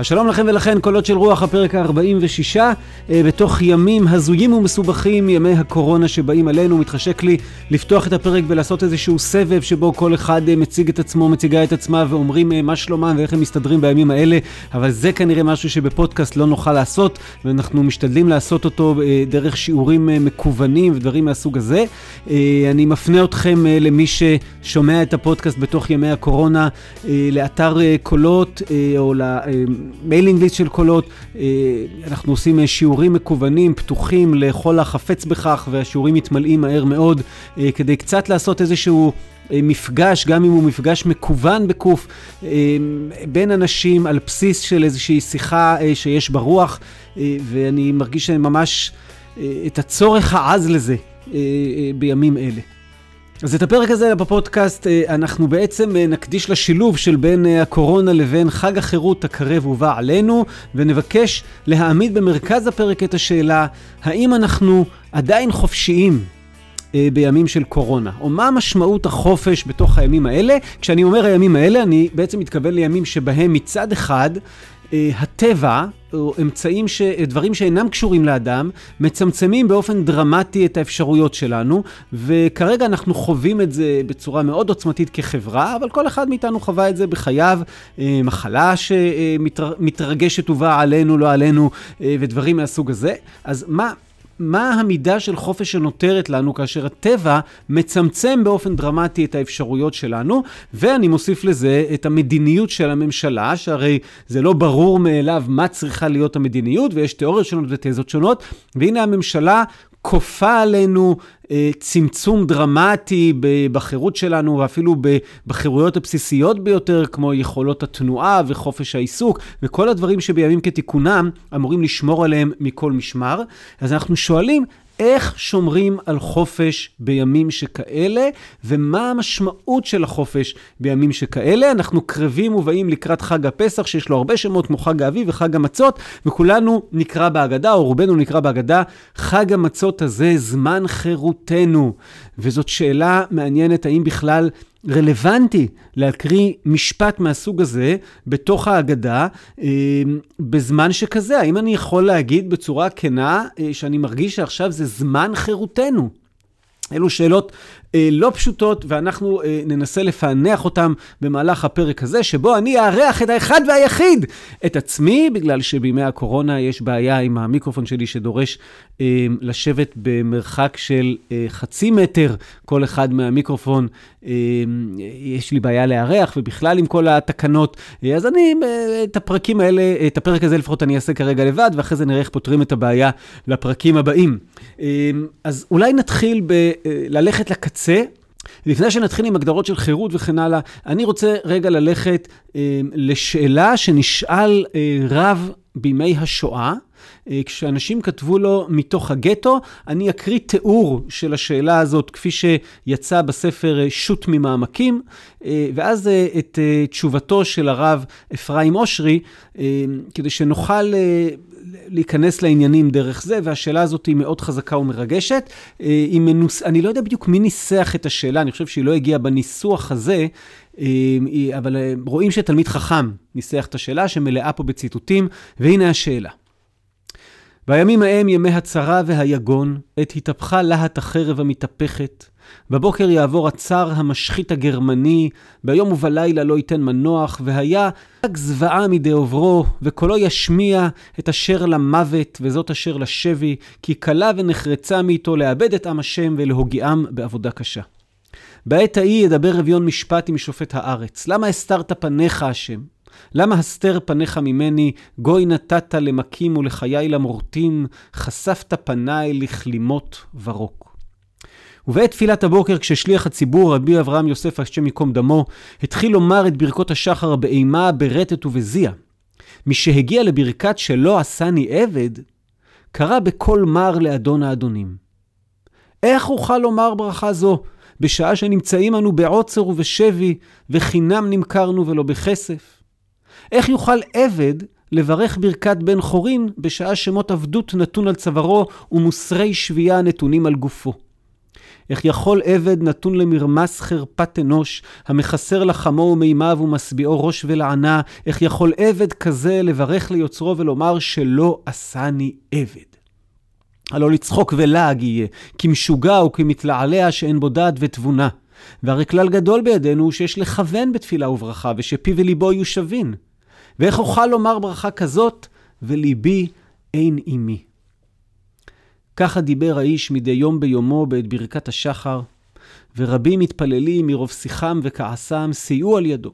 אז שלום לכם ולכן, קולות של רוח, הפרק ה-46, אה, בתוך ימים הזויים ומסובכים, ימי הקורונה שבאים עלינו, מתחשק לי לפתוח את הפרק ולעשות איזשהו סבב שבו כל אחד אה, מציג את עצמו, מציגה את עצמה ואומרים אה, מה שלומם ואיך הם מסתדרים בימים האלה, אבל זה כנראה משהו שבפודקאסט לא נוכל לעשות, ואנחנו משתדלים לעשות אותו דרך שיעורים מקוונים ודברים מהסוג הזה. אני מפנה אתכם למי ששומע את הפודקאסט בתוך ימי הקורונה, לאתר קולות או ל... mailing list של קולות, אה, אנחנו עושים אה, שיעורים מקוונים, פתוחים לכל החפץ בכך, והשיעורים מתמלאים מהר מאוד, אה, כדי קצת לעשות איזשהו... מפגש, גם אם הוא מפגש מקוון בקוף, בין אנשים על בסיס של איזושהי שיחה שיש ברוח, ואני מרגיש ממש את הצורך העז לזה בימים אלה. אז את הפרק הזה בפודקאסט אה, אנחנו בעצם אה, נקדיש לשילוב של בין אה, הקורונה לבין חג החירות הקרב ובא עלינו, ונבקש להעמיד במרכז הפרק את השאלה, האם אנחנו עדיין חופשיים בימים של קורונה, או מה משמעות החופש בתוך הימים האלה. כשאני אומר הימים האלה, אני בעצם מתכוון לימים שבהם מצד אחד הטבע, או אמצעים, ש... דברים שאינם קשורים לאדם, מצמצמים באופן דרמטי את האפשרויות שלנו, וכרגע אנחנו חווים את זה בצורה מאוד עוצמתית כחברה, אבל כל אחד מאיתנו חווה את זה בחייו, אה, מחלה שמתרגשת ובאה עלינו, לא עלינו, אה, ודברים מהסוג הזה. אז מה... מה המידה של חופש שנותרת לנו כאשר הטבע מצמצם באופן דרמטי את האפשרויות שלנו, ואני מוסיף לזה את המדיניות של הממשלה, שהרי זה לא ברור מאליו מה צריכה להיות המדיניות, ויש תיאוריות שונות ותזות שונות, והנה הממשלה כופה עלינו אה, צמצום דרמטי בחירות שלנו, ואפילו בחירויות הבסיסיות ביותר, כמו יכולות התנועה וחופש העיסוק, וכל הדברים שבימים כתיקונם אמורים לשמור עליהם מכל משמר. אז אנחנו שואלים, איך שומרים על חופש בימים שכאלה, ומה המשמעות של החופש בימים שכאלה. אנחנו קרבים ובאים לקראת חג הפסח, שיש לו הרבה שמות, כמו חג האביב וחג המצות, וכולנו נקרא בהגדה, או רובנו נקרא בהגדה, חג המצות הזה זמן חירותנו. וזאת שאלה מעניינת, האם בכלל רלוונטי להקריא משפט מהסוג הזה בתוך ההגדה אה, בזמן שכזה. האם אני יכול להגיד בצורה כנה אה, שאני מרגיש שעכשיו זה זמן חירותנו? אלו שאלות אה, לא פשוטות, ואנחנו אה, ננסה לפענח אותן במהלך הפרק הזה, שבו אני אארח את האחד והיחיד, את עצמי, בגלל שבימי הקורונה יש בעיה עם המיקרופון שלי שדורש אה, לשבת במרחק של אה, חצי מטר כל אחד מהמיקרופון. אה, יש לי בעיה לארח, ובכלל עם כל התקנות. אה, אז אני, אה, את הפרקים האלה, את הפרק הזה לפחות אני אעשה כרגע לבד, ואחרי זה נראה איך פותרים את הבעיה לפרקים הבאים. אה, אז אולי נתחיל בללכת לקצה. הקצה. לפני שנתחיל עם הגדרות של חירות וכן הלאה, אני רוצה רגע ללכת אה, לשאלה שנשאל אה, רב בימי השואה. אה, כשאנשים כתבו לו מתוך הגטו, אני אקריא תיאור של השאלה הזאת כפי שיצא בספר אה, שו"ת ממעמקים, אה, ואז את תשובתו של הרב אפרים אושרי, כדי שנוכל להיכנס לעניינים דרך זה, והשאלה הזאת היא מאוד חזקה ומרגשת. היא מנוס... אני לא יודע בדיוק מי ניסח את השאלה, אני חושב שהיא לא הגיעה בניסוח הזה, אבל רואים שתלמיד חכם ניסח את השאלה שמלאה פה בציטוטים, והנה השאלה. בימים ההם ימי הצרה והיגון, עת התהפכה להט החרב המתהפכת. בבוקר יעבור הצר המשחית הגרמני, ביום ובלילה לא ייתן מנוח, והיה רק זוועה מדי עוברו, וקולו ישמיע את אשר למוות, וזאת אשר לשבי, כי קלה ונחרצה מאיתו לאבד את עם השם ולהוגיעם בעבודה קשה. בעת ההיא ידבר אביון משפט עם שופט הארץ. למה הסתרת פניך, השם? למה הסתר פניך ממני, גוי נתת למכים ולחיי למורטים, חשפת פניי לכלימות ורוק. ובעת תפילת הבוקר, כששליח הציבור, רבי אברהם יוסף, השם ייקום דמו, התחיל לומר את ברכות השחר באימה, ברטט ובזיע. משהגיע לברכת שלא עשני עבד, קרא בקול מר לאדון האדונים. איך אוכל לומר ברכה זו, בשעה שנמצאים אנו בעוצר ובשבי, וחינם נמכרנו ולא בכסף? איך יוכל עבד לברך ברכת בן חורין בשעה שמות עבדות נתון על צווארו ומוסרי שבייה נתונים על גופו. איך יכול עבד נתון למרמס חרפת אנוש, המחסר לחמו ומימיו ומשביעו ראש ולענה, איך יכול עבד כזה לברך ליוצרו ולומר שלא עשני עבד. הלא לצחוק ולעג יהיה, כמשוגע וכמתלעלע שאין בו דעת ותבונה. והרי כלל גדול בידינו הוא שיש לכוון בתפילה וברכה, ושפיו וליבו יהיו שווין. ואיך אוכל לומר ברכה כזאת, וליבי אין עימי. ככה דיבר האיש מדי יום ביומו בעת ברכת השחר, ורבים מתפללים מרוב שיחם וכעסם סייעו על ידו.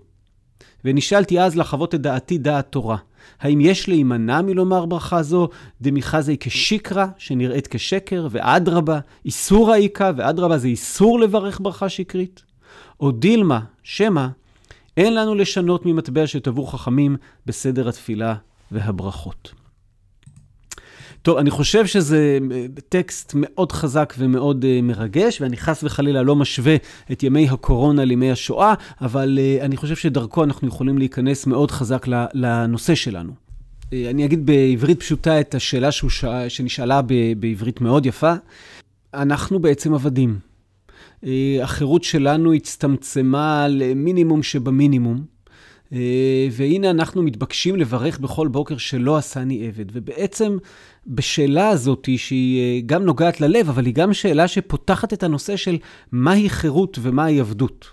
ונשאלתי אז לחוות את דעתי דעת תורה. האם יש להימנע מלומר ברכה זו, דמיחזי כשיקרא, שנראית כשקר, ואדרבה, איסור האיכה, ואדרבה זה איסור לברך ברכה שקרית? או דילמה, שמא, אין לנו לשנות ממטבע שטבעו חכמים בסדר התפילה והברכות. טוב, אני חושב שזה אה, טקסט מאוד חזק ומאוד uh, מרגש, ואני חס וחלילה לא משווה את ימי הקורונה לימי השואה, אבל uh, אני חושב שדרכו אנחנו יכולים להיכנס מאוד חזק לנושא שלנו. אני אגיד בעברית פשוטה את השאלה שהוא ש... שנשאלה ב... בעברית מאוד יפה. אנחנו בעצם עבדים. החירות שלנו הצטמצמה למינימום שבמינימום. אה, והנה אנחנו מתבקשים לברך בכל בוקר שלא עשני עבד. ובעצם בשאלה הזאת, שהיא אה, גם נוגעת ללב, אבל היא גם שאלה שפותחת את הנושא של מהי חירות ומהי עבדות.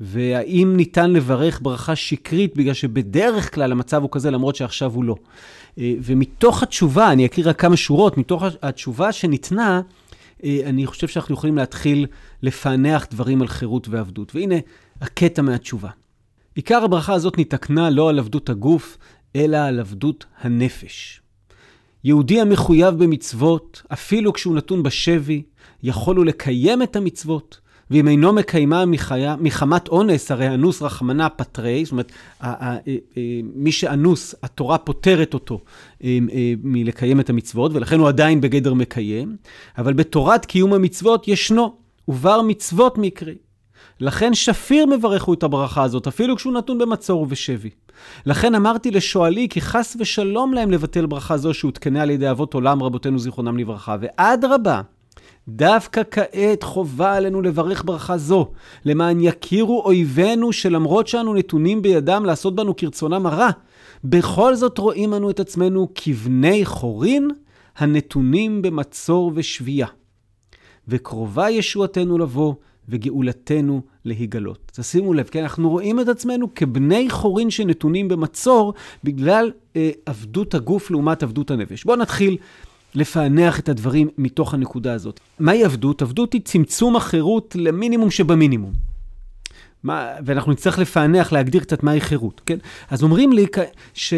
והאם ניתן לברך ברכה שקרית, בגלל שבדרך כלל המצב הוא כזה, למרות שעכשיו הוא לא. אה, ומתוך התשובה, אני אקריא רק כמה שורות, מתוך התשובה שניתנה, אני חושב שאנחנו יכולים להתחיל לפענח דברים על חירות ועבדות. והנה הקטע מהתשובה. עיקר הברכה הזאת נתקנה לא על עבדות הגוף, אלא על עבדות הנפש. יהודי המחויב במצוות, אפילו כשהוא נתון בשבי, יכול הוא לקיים את המצוות, ואם אינו מקיימה מחיה, מחמת אונס, הרי אנוס רחמנא פטרי, זאת אומרת, אה, מי שאנוס, התורה פוטרת אותו אה, אה, מלקיים את המצוות, ולכן הוא עדיין בגדר מקיים, אבל בתורת קיום המצוות ישנו, ובר מצוות מקרי. לכן שפיר מברכו את הברכה הזאת, אפילו כשהוא נתון במצור ובשבי. לכן אמרתי לשואלי, כי חס ושלום להם לבטל ברכה זו שהותקנה על ידי אבות עולם רבותינו זיכרונם לברכה. ואדרבה, דווקא כעת חובה עלינו לברך ברכה זו, למען יכירו אויבינו שלמרות שאנו נתונים בידם לעשות בנו כרצונם הרע, בכל זאת רואים אנו את עצמנו כבני חורין הנתונים במצור ושבייה. וקרובה ישועתנו לבוא, וגאולתנו להיגלות. תשימו לב, כן, אנחנו רואים את עצמנו כבני חורין שנתונים במצור בגלל אה, עבדות הגוף לעומת עבדות הנפש. בואו נתחיל לפענח את הדברים מתוך הנקודה הזאת. מהי עבדות? עבדות היא צמצום החירות למינימום שבמינימום. מה, ואנחנו נצטרך לפענח, להגדיר קצת מהי חירות, כן? אז אומרים לי ש...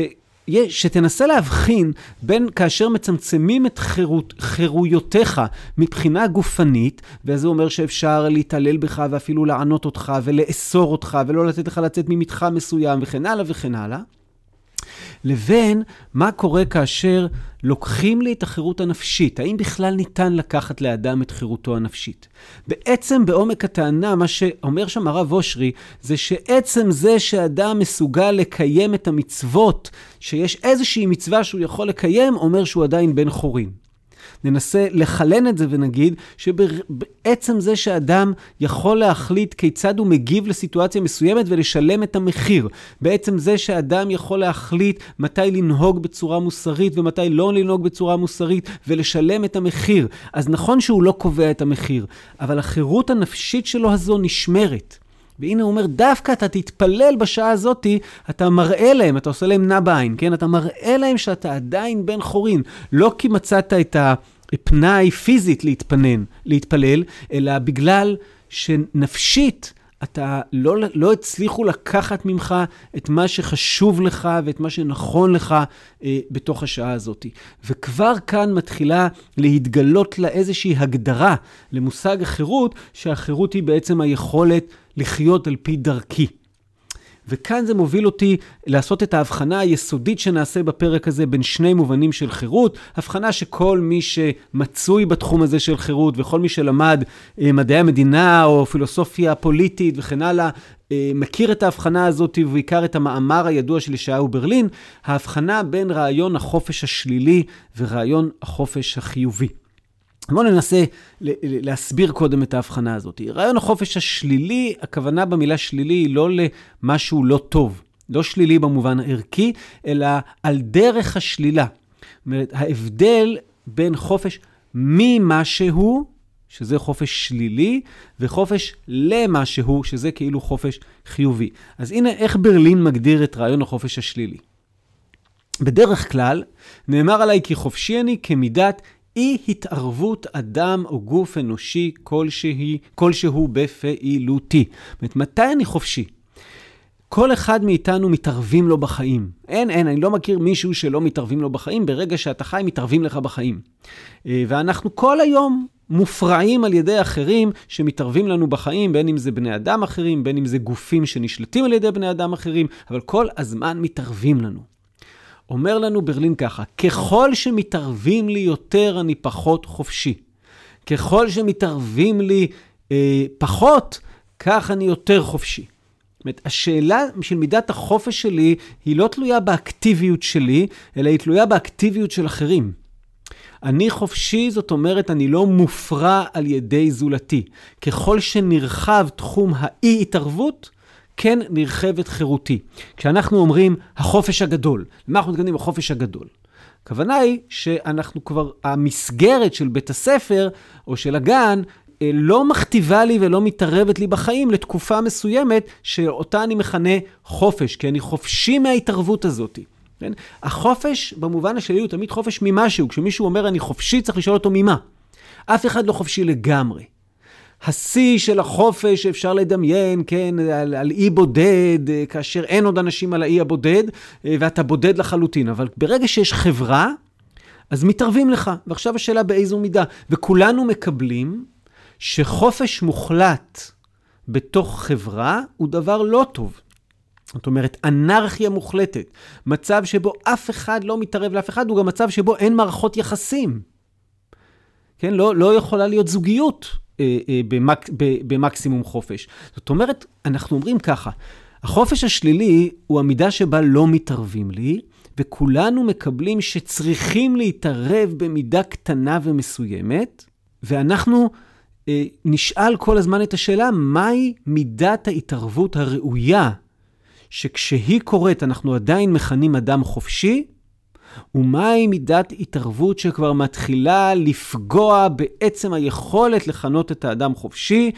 שתנסה להבחין בין כאשר מצמצמים את חירות, חירויותיך מבחינה גופנית, וזה אומר שאפשר להתעלל בך ואפילו לענות אותך ולאסור אותך ולא לתת לך לצאת ממתחם מסוים וכן הלאה וכן הלאה. לבין מה קורה כאשר לוקחים לי את החירות הנפשית. האם בכלל ניתן לקחת לאדם את חירותו הנפשית? בעצם בעומק הטענה, מה שאומר שם הרב אושרי, זה שעצם זה שאדם מסוגל לקיים את המצוות, שיש איזושהי מצווה שהוא יכול לקיים, אומר שהוא עדיין בן חורין. ננסה לחלן את זה ונגיד שבעצם זה שאדם יכול להחליט כיצד הוא מגיב לסיטואציה מסוימת ולשלם את המחיר. בעצם זה שאדם יכול להחליט מתי לנהוג בצורה מוסרית ומתי לא לנהוג בצורה מוסרית ולשלם את המחיר. אז נכון שהוא לא קובע את המחיר, אבל החירות הנפשית שלו הזו נשמרת. והנה הוא אומר, דווקא אתה תתפלל בשעה הזאתי, אתה מראה להם, אתה עושה להם נע בעין, כן? אתה מראה להם שאתה עדיין בן חורין. לא כי מצאת את הפנאי פיזית להתפנן, להתפלל, אלא בגלל שנפשית אתה לא, לא הצליחו לקחת ממך את מה שחשוב לך ואת מה שנכון לך אה, בתוך השעה הזאת. וכבר כאן מתחילה להתגלות לה איזושהי הגדרה למושג החירות, שהחירות היא בעצם היכולת לחיות על פי דרכי. וכאן זה מוביל אותי לעשות את ההבחנה היסודית שנעשה בפרק הזה בין שני מובנים של חירות, הבחנה שכל מי שמצוי בתחום הזה של חירות וכל מי שלמד אה, מדעי המדינה או פילוסופיה פוליטית וכן הלאה, אה, מכיר את ההבחנה הזאת, ובעיקר את המאמר הידוע של ישעיהו ברלין, ההבחנה בין רעיון החופש השלילי ורעיון החופש החיובי. בואו ננסה להסביר קודם את ההבחנה הזאת. רעיון החופש השלילי, הכוונה במילה שלילי היא לא למשהו לא טוב, לא שלילי במובן הערכי, אלא על דרך השלילה. זאת אומרת, ההבדל בין חופש ממשהו, שזה חופש שלילי, וחופש למשהו, שזה כאילו חופש חיובי. אז הנה איך ברלין מגדיר את רעיון החופש השלילי. בדרך כלל, נאמר עליי כי חופשי אני כמידת אי התערבות אדם או גוף אנושי כלשהי, כלשהו בפעילותי. זאת אומרת, מתי אני חופשי? כל אחד מאיתנו מתערבים לו בחיים. אין, אין, אני לא מכיר מישהו שלא מתערבים לו בחיים. ברגע שאתה חי, מתערבים לך בחיים. אה, ואנחנו כל היום מופרעים על ידי אחרים שמתערבים לנו בחיים, בין אם זה בני אדם אחרים, בין אם זה גופים שנשלטים על ידי בני אדם אחרים, אבל כל הזמן מתערבים לנו. אומר לנו ברלין ככה, ככל שמתערבים לי יותר, אני פחות חופשי. ככל שמתערבים לי אה, פחות, כך אני יותר חופשי. זאת אומרת, השאלה של מידת החופש שלי היא לא תלויה באקטיביות שלי, אלא היא תלויה באקטיביות של אחרים. אני חופשי, זאת אומרת, אני לא מופרע על ידי זולתי. ככל שנרחב תחום האי-התערבות, כן נרחבת חירותי. כשאנחנו אומרים החופש הגדול, למה אנחנו מתכוונים בחופש הגדול? הכוונה היא שאנחנו כבר, המסגרת של בית הספר או של הגן אה, לא מכתיבה לי ולא מתערבת לי בחיים לתקופה מסוימת שאותה אני מכנה חופש, כי אני חופשי מההתערבות הזאת. כן? החופש במובן השלי הוא תמיד חופש ממשהו. כשמישהו אומר אני חופשי, צריך לשאול אותו ממה. אף אחד לא חופשי לגמרי. השיא של החופש שאפשר לדמיין, כן, על, על אי בודד, אה, כאשר אין עוד אנשים על האי הבודד, אה, ואתה בודד לחלוטין. אבל ברגע שיש חברה, אז מתערבים לך. ועכשיו השאלה באיזו מידה. וכולנו מקבלים שחופש מוחלט בתוך חברה הוא דבר לא טוב. זאת אומרת, אנרכיה מוחלטת. מצב שבו אף אחד לא מתערב לאף אחד, הוא גם מצב שבו אין מערכות יחסים. כן, לא, לא יכולה להיות זוגיות במק, במקסימום חופש. זאת אומרת, אנחנו אומרים ככה, החופש השלילי הוא המידה שבה לא מתערבים לי, וכולנו מקבלים שצריכים להתערב במידה קטנה ומסוימת, ואנחנו אה, נשאל כל הזמן את השאלה, מהי מידת ההתערבות הראויה, שכשהיא קורית אנחנו עדיין מכנים אדם חופשי, ומהי מידת התערבות שכבר מתחילה לפגוע בעצם היכולת לכנות את האדם חופשי,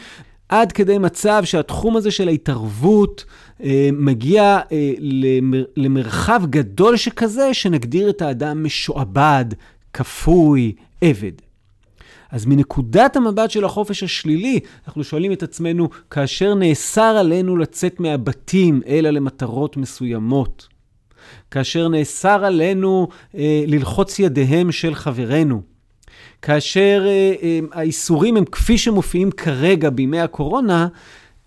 עד כדי מצב שהתחום הזה של ההתערבות אה, מגיע אה, למר, למרחב גדול שכזה, שנגדיר את האדם משועבד, כפוי, עבד. אז מנקודת המבט של החופש השלילי, אנחנו שואלים את עצמנו, כאשר נאסר עלינו לצאת מהבתים אלא למטרות מסוימות, כאשר נאסר עלינו אה, ללחוץ ידיהם של חברינו, כאשר אה, אה, האיסורים הם כפי שמופיעים כרגע בימי הקורונה,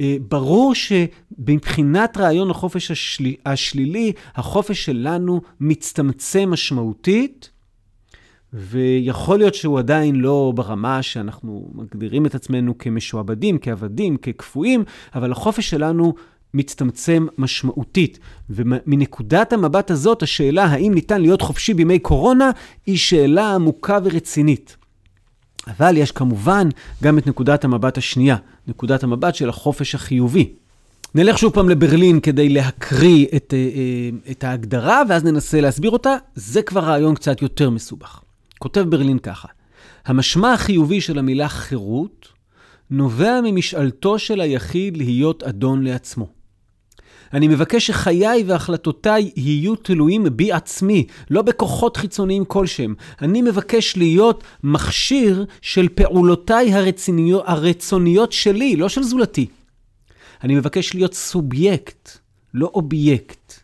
אה, ברור שמבחינת רעיון החופש השל... השלילי, החופש שלנו מצטמצם משמעותית, ויכול להיות שהוא עדיין לא ברמה שאנחנו מגדירים את עצמנו כמשועבדים, כעבדים, כקפואים, אבל החופש שלנו מצטמצם משמעותית. ומנקודת המבט הזאת, השאלה האם ניתן להיות חופשי בימי קורונה, היא שאלה עמוקה ורצינית. אבל יש כמובן גם את נקודת המבט השנייה, נקודת המבט של החופש החיובי. נלך שוב פעם לברלין כדי להקריא את, אה, אה, את ההגדרה, ואז ננסה להסביר אותה. זה כבר רעיון קצת יותר מסובך. כותב ברלין ככה, המשמע החיובי של המילה חירות נובע ממשאלתו של היחיד להיות אדון לעצמו. אני מבקש שחיי והחלטותיי יהיו תלויים בי עצמי, לא בכוחות חיצוניים כלשהם. אני מבקש להיות מכשיר של פעולותיי הרצוניות, הרצוניות שלי, לא של זולתי. אני מבקש להיות סובייקט, לא אובייקט.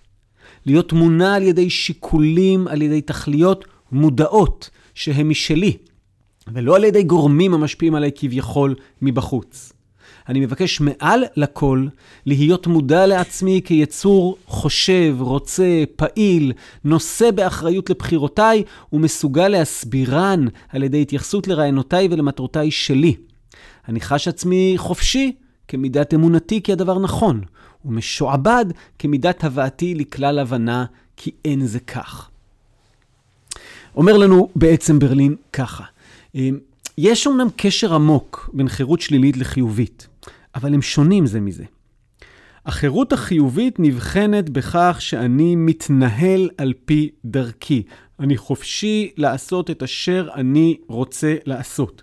להיות מונע על ידי שיקולים, על ידי תכליות מודעות, שהם משלי, ולא על ידי גורמים המשפיעים עליי כביכול מבחוץ. אני מבקש מעל לכל להיות מודע לעצמי כיצור חושב, רוצה, פעיל, נושא באחריות לבחירותיי ומסוגל להסבירן על ידי התייחסות לרעיונותיי ולמטרותיי שלי. אני חש עצמי חופשי כמידת אמונתי כי הדבר נכון, ומשועבד כמידת הבאתי לכלל הבנה, כי אין זה כך. אומר לנו בעצם ברלין ככה, אמ, יש אומנם קשר עמוק בין חירות שלילית לחיובית, אבל הם שונים זה מזה. החירות החיובית נבחנת בכך שאני מתנהל על פי דרכי. אני חופשי לעשות את אשר אני רוצה לעשות.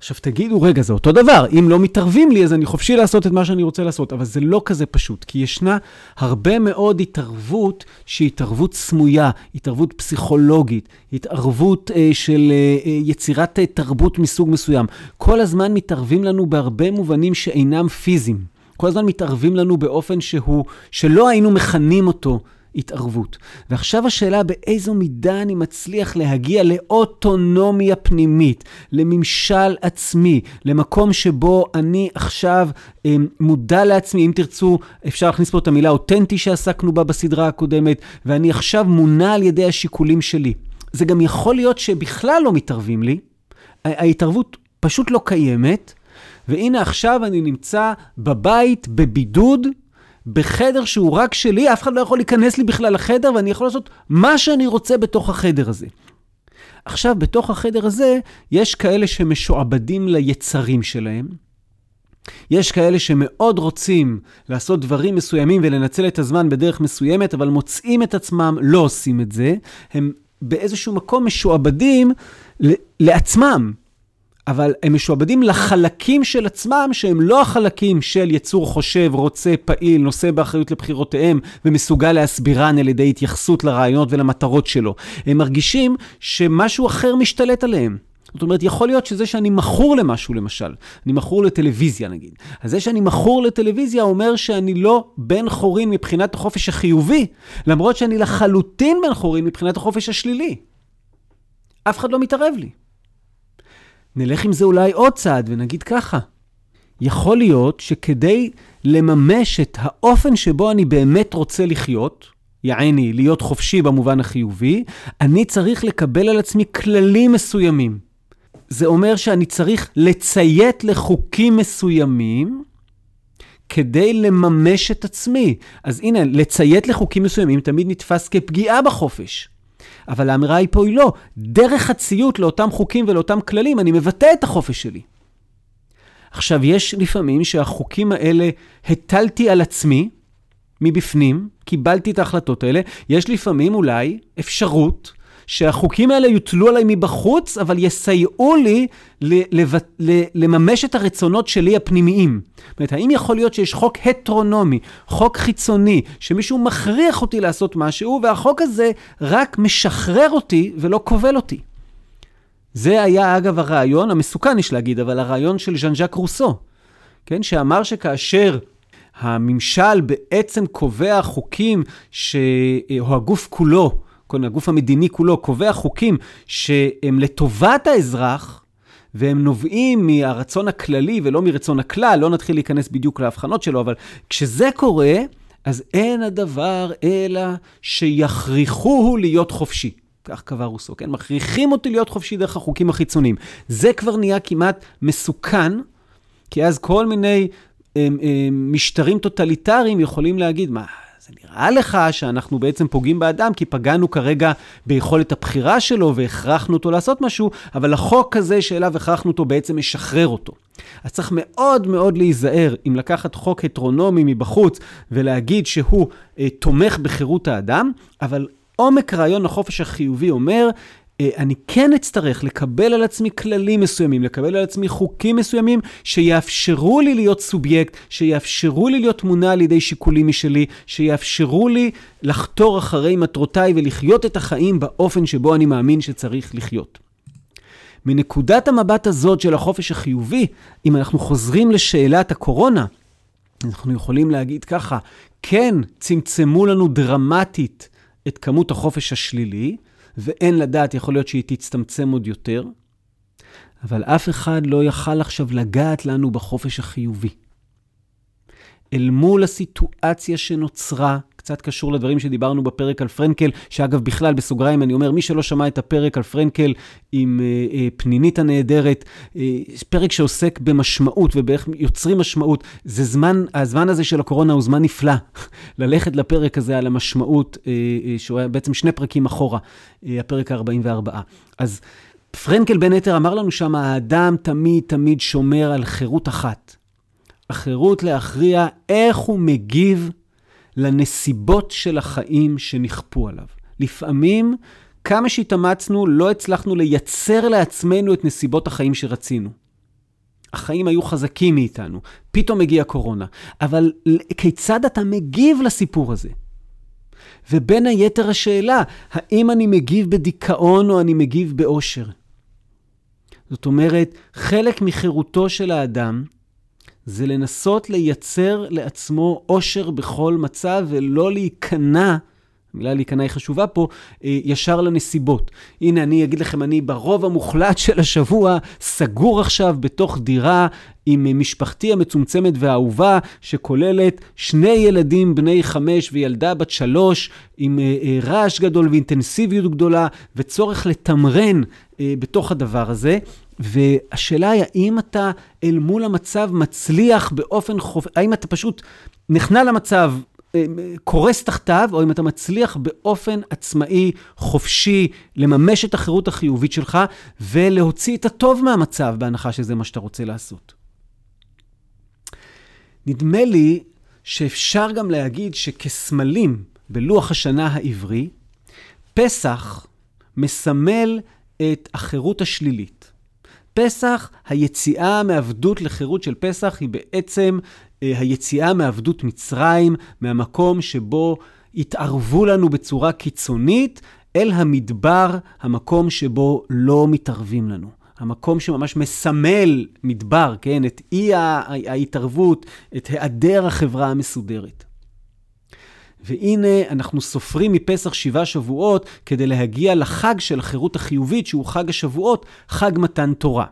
עכשיו תגידו, רגע, זה אותו דבר, אם לא מתערבים לי, אז אני חופשי לעשות את מה שאני רוצה לעשות, אבל זה לא כזה פשוט, כי ישנה הרבה מאוד התערבות שהיא התערבות סמויה, התערבות פסיכולוגית, התערבות אה, של אה, אה יצירת אה, תרבות מסוג מסוים. כל הזמן מתערבים לנו בהרבה מובנים שאינם פיזיים. כל הזמן מתערבים לנו באופן שהוא, שלא היינו מכנים אותו התערבות. ועכשיו השאלה באיזו מידה אני מצליח להגיע לאוטונומיה פנימית, לממשל עצמי, למקום שבו אני עכשיו אה, מודע לעצמי, אם תרצו, אפשר להכניס פה את המילה אותנטי שעסקנו בה בסדרה הקודמת, ואני עכשיו מונע על ידי השיקולים שלי. זה גם יכול להיות שבכלל לא מתערבים לי, ההתערבות פשוט לא קיימת, והנה עכשיו אני נמצא בבית, בבידוד, בחדר שהוא רק שלי, אף אחד לא יכול להיכנס לי בכלל לחדר, ואני יכול לעשות מה שאני רוצה בתוך החדר הזה. עכשיו, בתוך החדר הזה, יש כאלה שמשועבדים ליצרים שלהם. יש כאלה שמאוד רוצים לעשות דברים מסוימים ולנצל את הזמן בדרך מסוימת, אבל מוצאים את עצמם לא עושים את זה. הם באיזשהו מקום משועבדים לעצמם. אבל הם משועבדים לחלקים של עצמם, שהם לא החלקים של יצור חושב, רוצה, פעיל, נושא באחריות לבחירותיהם, ומסוגל להסבירן על ידי התייחסות לרעיונות ולמטרות שלו. הם מרגישים שמשהו אחר משתלט עליהם. זאת אומרת, יכול להיות שזה שאני מכור למשהו, למשל. אני מכור לטלוויזיה, נגיד. אז זה שאני מכור לטלוויזיה אומר שאני לא בן חורין מבחינת החופש החיובי, למרות שאני לחלוטין בן חורין מבחינת החופש השלילי. אף אחד לא מתערב לי. נלך עם זה אולי עוד צעד ונגיד ככה. יכול להיות שכדי לממש את האופן שבו אני באמת רוצה לחיות, יעני, להיות חופשי במובן החיובי, אני צריך לקבל על עצמי כללים מסוימים. זה אומר שאני צריך לציית לחוקים מסוימים כדי לממש את עצמי. אז הנה, לציית לחוקים מסוימים תמיד נתפס כפגיעה בחופש. אבל האמירה היא פה היא לא. דרך הציות לאותם חוקים ולאותם כללים, אני מבטא את החופש שלי. עכשיו, יש לפעמים שהחוקים האלה הטלתי על עצמי, מבפנים, קיבלתי את ההחלטות האלה. יש לפעמים אולי אפשרות שהחוקים האלה יוטלו עליי מבחוץ, אבל יסייעו לי לממש את הרצונות שלי הפנימיים. זאת אומרת, האם יכול להיות שיש חוק הטרונומי, חוק חיצוני, שמישהו מכריח אותי לעשות משהו, והחוק הזה רק משחרר אותי ולא כובל אותי? זה היה, אגב, הרעיון, המסוכן יש להגיד, אבל הרעיון של ז'אן ז'אק רוסו, כן? שאמר שכאשר הממשל בעצם קובע חוקים, ש... או הגוף כולו, הגוף המדיני כולו קובע חוקים שהם לטובת האזרח, והם נובעים מהרצון הכללי ולא מרצון הכלל, לא נתחיל להיכנס בדיוק להבחנות שלו, אבל כשזה קורה, אז אין הדבר אלא שיכריחוהו להיות חופשי. כך קבע רוסו, כן? מכריחים אותי להיות חופשי דרך החוקים החיצוניים. זה כבר נהיה כמעט מסוכן, כי אז כל מיני הם, הם, משטרים טוטליטריים יכולים להגיד, מה, זה נראה לך שאנחנו בעצם פוגעים באדם, כי פגענו כרגע ביכולת הבחירה שלו והכרחנו אותו לעשות משהו, אבל החוק הזה שאליו הכרחנו אותו בעצם משחרר אותו. אז צריך מאוד מאוד להיזהר אם לקחת חוק הטרונומי מבחוץ ולהגיד שהוא אה, תומך בחירות האדם, אבל עומק רעיון החופש החיובי אומר, אני כן אצטרך לקבל על עצמי כללים מסוימים, לקבל על עצמי חוקים מסוימים שיאפשרו לי להיות סובייקט, שיאפשרו לי להיות מונע על ידי שיקולים משלי, שיאפשרו לי לחתור אחרי מטרותיי ולחיות את החיים באופן שבו אני מאמין שצריך לחיות. מנקודת המבט הזאת של החופש החיובי, אם אנחנו חוזרים לשאלת הקורונה, אנחנו יכולים להגיד ככה, כן, צמצמו לנו דרמטית את כמות החופש השלילי, ואין לדעת, יכול להיות שהיא תצטמצם עוד יותר, אבל אף אחד לא יכל עכשיו לגעת לנו בחופש החיובי. אל מול הסיטואציה שנוצרה קצת קשור לדברים שדיברנו בפרק על פרנקל, שאגב, בכלל, בסוגריים אני אומר, מי שלא שמע את הפרק על פרנקל עם אה, אה, פנינית הנהדרת, אה, פרק שעוסק במשמעות ובאיך יוצרים משמעות, זה זמן, הזמן הזה של הקורונה הוא זמן נפלא. ללכת לפרק הזה על המשמעות, אה, אה, שהוא היה בעצם שני פרקים אחורה, אה, הפרק ה-44. אז פרנקל בין היתר אמר לנו שם, האדם תמיד תמיד שומר על חירות אחת. החירות להכריע איך הוא מגיב לנסיבות של החיים שנכפו עליו. לפעמים, כמה שהתאמצנו, לא הצלחנו לייצר לעצמנו את נסיבות החיים שרצינו. החיים היו חזקים מאיתנו, פתאום הגיעה קורונה. אבל כיצד אתה מגיב לסיפור הזה? ובין היתר השאלה, האם אני מגיב בדיכאון או אני מגיב באושר? זאת אומרת, חלק מחירותו של האדם זה לנסות לייצר לעצמו אושר בכל מצב ולא להיכנע, המילה להיכנע היא חשובה פה, אה, ישר לנסיבות. הנה, אני אגיד לכם, אני ברוב המוחלט של השבוע סגור עכשיו בתוך דירה עם משפחתי המצומצמת והאהובה, שכוללת שני ילדים בני חמש וילדה בת שלוש, עם אה, אה, רעש גדול ואינטנסיביות גדולה, וצורך לתמרן בתוך הדבר הזה. והשאלה היא, האם אתה אל מול המצב מצליח באופן חופ... האם אתה פשוט נכנע למצב, אה, קורס תחתיו, או אם אתה מצליח באופן עצמאי, חופשי, לממש את החירות החיובית שלך, ולהוציא את הטוב מהמצב, בהנחה שזה מה שאתה רוצה לעשות. נדמה לי שאפשר גם להגיד שכסמלים בלוח השנה העברי, פסח מסמל את החירות השלילית. פסח, היציאה מעבדות לחירות של פסח היא בעצם אה, היציאה מעבדות מצרים, מהמקום שבו התערבו לנו בצורה קיצונית, אל המדבר, המקום שבו לא מתערבים לנו. המקום שממש מסמל מדבר, כן? את אי ההתערבות, את היעדר החברה המסודרת. והנה אנחנו סופרים מפסח שבעה שבועות כדי להגיע לחג של החירות החיובית, שהוא חג השבועות, חג מתן תורה.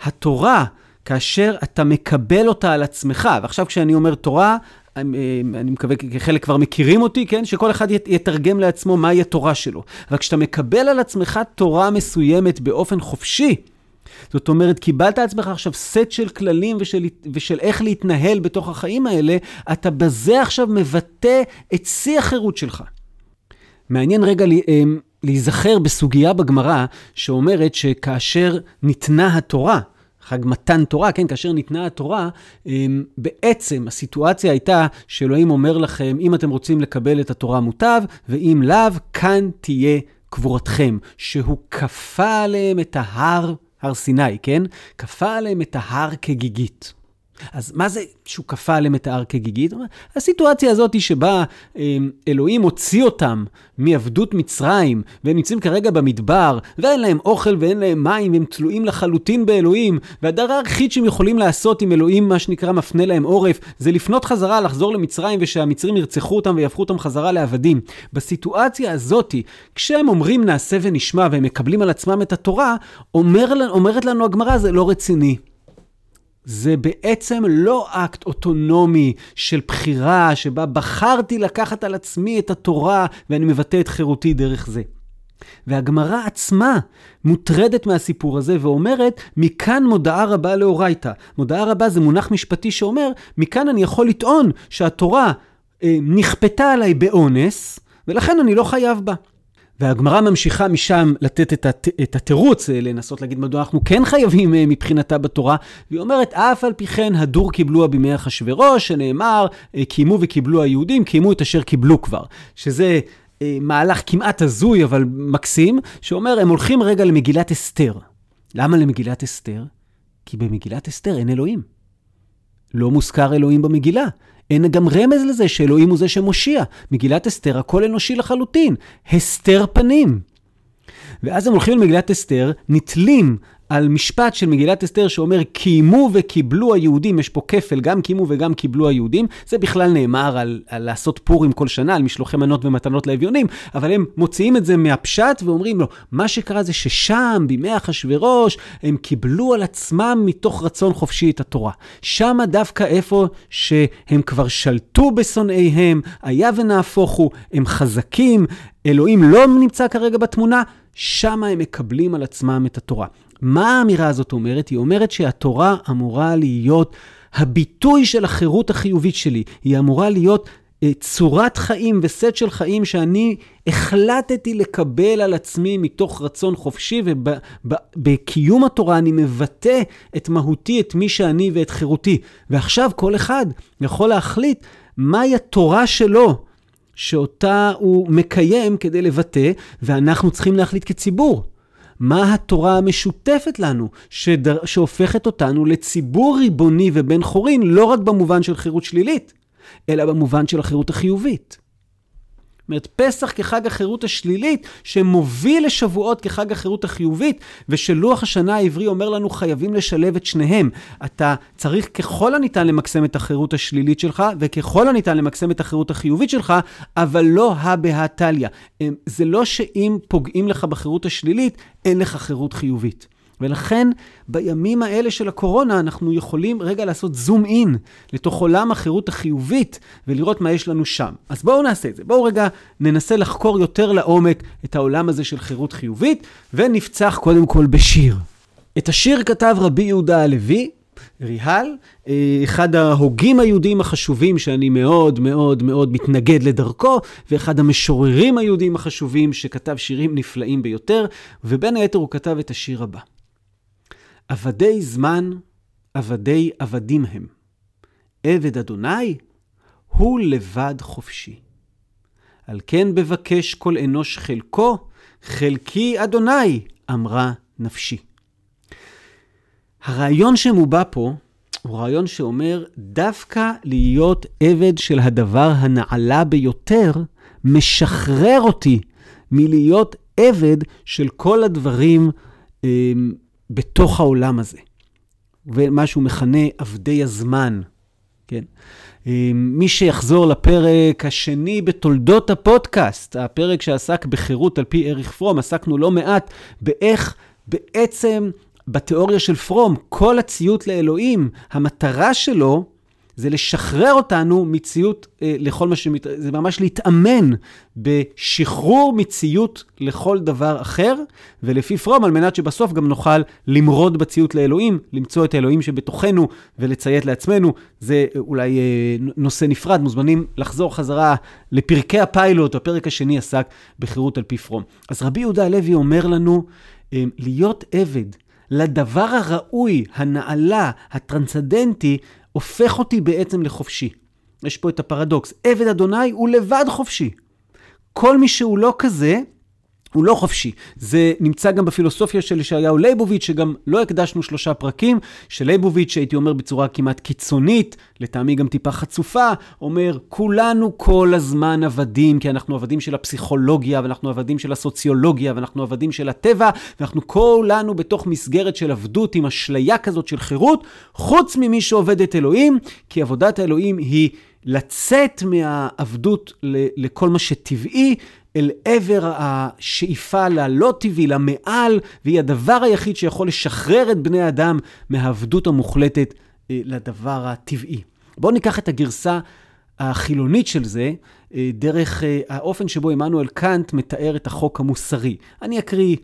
התורה, כאשר אתה מקבל אותה על עצמך, ועכשיו כשאני אומר תורה, אני, אני מקווה כחלק כבר מכירים אותי, כן? שכל אחד יתרגם לעצמו מהי התורה שלו. אבל כשאתה מקבל על עצמך תורה מסוימת באופן חופשי, זאת אומרת, קיבלת עצמך עכשיו סט של כללים ושל, ושל איך להתנהל בתוך החיים האלה, אתה בזה עכשיו מבטא את שיא החירות שלך. מעניין רגע אמ, להיזכר בסוגיה בגמרא שאומרת שכאשר ניתנה התורה, חג מתן תורה, כן, כאשר ניתנה התורה, אמ, בעצם הסיטואציה הייתה שאלוהים אומר לכם, אם אתם רוצים לקבל את התורה מוטב, ואם לאו, כאן תהיה קבורתכם. שהוא כפה עליהם את ההר הר סיני, כן? כפה עליהם את ההר כגיגית. אז מה זה שהוא כפה עליהם את ההר כגיגית? הסיטואציה הזאת היא שבה אמ, אלוהים הוציא אותם מעבדות מצרים, והם נמצאים כרגע במדבר, ואין להם אוכל ואין להם מים, והם תלויים לחלוטין באלוהים, והדבר היחיד שהם יכולים לעשות אם אלוהים, מה שנקרא, מפנה להם עורף, זה לפנות חזרה, לחזור למצרים, ושהמצרים ירצחו אותם ויהפכו אותם חזרה לעבדים. בסיטואציה הזאת, כשהם אומרים נעשה ונשמע, והם מקבלים על עצמם את התורה, אומר, אומרת לנו הגמרא, זה לא רציני. זה בעצם לא אקט אוטונומי של בחירה שבה בחרתי לקחת על עצמי את התורה ואני מבטא את חירותי דרך זה. והגמרא עצמה מוטרדת מהסיפור הזה ואומרת, מכאן מודעה רבה לאורייתא. מודעה רבה זה מונח משפטי שאומר, מכאן אני יכול לטעון שהתורה אה, נכפתה עליי באונס, ולכן אני לא חייב בה. והגמרא ממשיכה משם לתת את, הת, את התירוץ, אה, לנסות להגיד מדוע אנחנו כן חייבים אה, מבחינתה בתורה, והיא אומרת, אף על פי כן הדור קיבלוה בימי אחשוורוש, שנאמר, אה, קיימו וקיבלו היהודים, קיימו את אשר קיבלו כבר. שזה מהלך כמעט הזוי, אבל מקסים, שאומר, הם הולכים רגע למגילת אסתר. למה למגילת אסתר? כי במגילת אסתר אין אלוהים. לא מוזכר אלוהים במגילה. אין גם רמז לזה שאלוהים הוא זה שמושיע. מגילת אסתר הכל אנושי לחלוטין. הסתר פנים. ואז הם הולכים למגילת אסתר, נתלים על משפט של מגילת אסתר שאומר, קיימו וקיבלו היהודים, יש פה כפל, גם קיימו וגם קיבלו היהודים. זה בכלל נאמר על, על לעשות פורים כל שנה, על משלוחי מנות ומתנות לאביונים, אבל הם מוציאים את זה מהפשט ואומרים לו, מה שקרה זה ששם, בימי אחשורוש, הם קיבלו על עצמם מתוך רצון חופשי את התורה. שם דווקא איפה שהם כבר שלטו בשונאיהם, היה ונהפוך הוא, הם חזקים, אלוהים לא נמצא כרגע בתמונה, שם הם מקבלים על עצמם את התורה. מה האמירה הזאת אומרת? היא אומרת שהתורה אמורה להיות הביטוי של החירות החיובית שלי. היא אמורה להיות אה, צורת חיים וסט של חיים שאני החלטתי לקבל על עצמי מתוך רצון חופשי, ובקיום התורה אני מבטא את מהותי, את מי שאני ואת חירותי. ועכשיו כל אחד יכול להחליט מהי התורה שלו. שאותה הוא מקיים כדי לבטא, ואנחנו צריכים להחליט כציבור. מה התורה המשותפת לנו, שדר, שהופכת אותנו לציבור ריבוני ובן חורין, לא רק במובן של חירות שלילית, אלא במובן של החירות החיובית. זאת אומרת, פסח כחג החירות השלילית, שמוביל לשבועות כחג החירות החיובית, ושלוח השנה העברי אומר לנו, חייבים לשלב את שניהם. אתה צריך ככל הניתן למקסם את החירות השלילית שלך, וככל הניתן למקסם את החירות החיובית שלך, אבל לא הא בהא תליא. זה לא שאם פוגעים לך בחירות השלילית, אין לך חירות חיובית. ולכן בימים האלה של הקורונה אנחנו יכולים רגע לעשות זום אין לתוך עולם החירות החיובית ולראות מה יש לנו שם. אז בואו נעשה את זה. בואו רגע ננסה לחקור יותר לעומק את העולם הזה של חירות חיובית ונפצח קודם כל בשיר. את השיר כתב רבי יהודה הלוי, ריהל, אה, אחד ההוגים היהודיים החשובים שאני מאוד מאוד מאוד מתנגד לדרכו, ואחד המשוררים היהודיים החשובים שכתב שירים נפלאים ביותר, ובין היתר הוא כתב את השיר הבא. עבדי זמן, עבדי עבדים הם. עבד אדוני הוא לבד חופשי. על כן בבקש כל אנוש חלקו, חלקי אדוני, אמרה נפשי. הרעיון שמובע פה הוא רעיון שאומר, דווקא להיות עבד של הדבר הנעלה ביותר, משחרר אותי מלהיות עבד של כל הדברים אמ, בתוך העולם הזה. ומה שהוא מכנה עבדי הזמן, כן? מי שיחזור לפרק השני בתולדות הפודקאסט, הפרק שעסק בחירות על פי ערך פרום, עסקנו לא מעט באיך בעצם בתיאוריה של פרום, כל הציות לאלוהים, המטרה שלו זה לשחרר אותנו מציות אה, לכל מה שמת... זה ממש להתאמן בשחרור מציות לכל דבר אחר, ולפי פרום, על מנת שבסוף גם נוכל למרוד בציות לאלוהים, למצוא את האלוהים שבתוכנו ולציית לעצמנו. זה אולי אה, נושא נפרד, מוזמנים לחזור חזרה לפרקי הפיילוט, הפרק השני עסק בחירות על פי פרום. אז רבי יהודה הלוי אומר לנו, אה, להיות עבד לדבר הראוי, הנעלה, הטרנסדנטי, הופך אותי בעצם לחופשי. יש פה את הפרדוקס, עבד אדוני הוא לבד חופשי. כל מי שהוא לא כזה, הוא לא חופשי. זה נמצא גם בפילוסופיה של ישעיהו ליבוביץ', שגם לא הקדשנו שלושה פרקים, של ליבוביץ', הייתי אומר בצורה כמעט קיצונית, לטעמי גם טיפה חצופה, אומר, כולנו כל הזמן עבדים, כי אנחנו עבדים של הפסיכולוגיה, ואנחנו עבדים של הסוציולוגיה, ואנחנו עבדים של הטבע, ואנחנו כולנו בתוך מסגרת של עבדות עם אשליה כזאת של חירות, חוץ ממי שעובד את אלוהים, כי עבודת האלוהים היא... לצאת מהעבדות לכל מה שטבעי, אל עבר השאיפה ללא טבעי, למעל, והיא הדבר היחיד שיכול לשחרר את בני האדם מהעבדות המוחלטת אה, לדבר הטבעי. בואו ניקח את הגרסה החילונית של זה, אה, דרך אה, האופן שבו עמנואל קאנט מתאר את החוק המוסרי. אני אקריא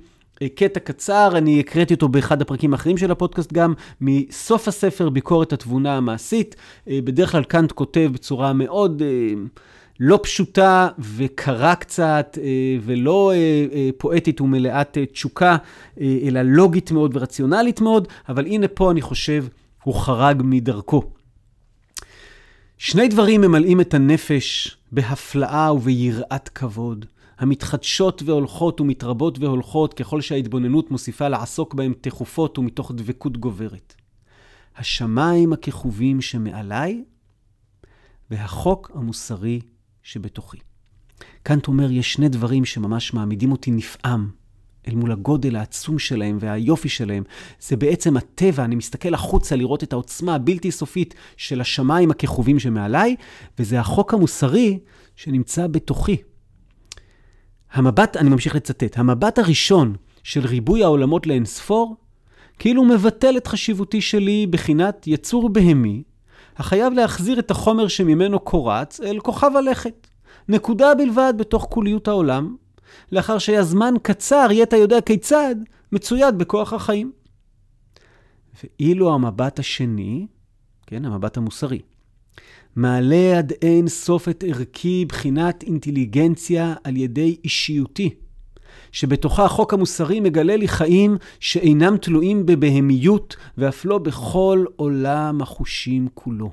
קטע קצר, אני הקראתי אותו באחד הפרקים האחרים של הפודקאסט גם, מסוף הספר ביקורת התבונה המעשית. בדרך כלל קאנט כותב בצורה מאוד... לא פשוטה וקרה קצת, אה, ולא אה, אה, פואטית ומלאת תשוקה, אלא לוגית מאוד ורציונלית מאוד, אבל הנה פה אני חושב הוא חרג מדרכו. שני דברים ממלאים את הנפש בהפלאה וביראת כבוד, המתחדשות והולכות ומתרבות והולכות ככל שההתבוננות מוסיפה לעסוק בהם תכופות ומתוך דבקות גוברת. השמיים הככובים שמעליי והחוק המוסרי שבתוכי. קאנט אומר, יש שני דברים שממש מעמידים אותי נפעם אל מול הגודל העצום שלהם והיופי שלהם. זה בעצם הטבע, אני מסתכל החוצה לראות את העוצמה הבלתי סופית של השמיים הככובים שמעליי, וזה החוק המוסרי שנמצא בתוכי. המבט, אני ממשיך לצטט, המבט הראשון של ריבוי העולמות לאינספור, כאילו מבטל את חשיבותי שלי בחינת יצור בהמי, החייב להחזיר את החומר שממנו קורץ אל כוכב הלכת. נקודה בלבד בתוך כוליות העולם, לאחר שהיה זמן קצר, יהיה יודע כיצד, מצויד בכוח החיים. ואילו המבט השני, כן, המבט המוסרי, מעלה עד אין סוף את ערכי בחינת אינטליגנציה על ידי אישיותי, שבתוכה החוק המוסרי מגלה לי חיים שאינם תלויים בבהמיות ואף לא בכל עולם החושים כולו.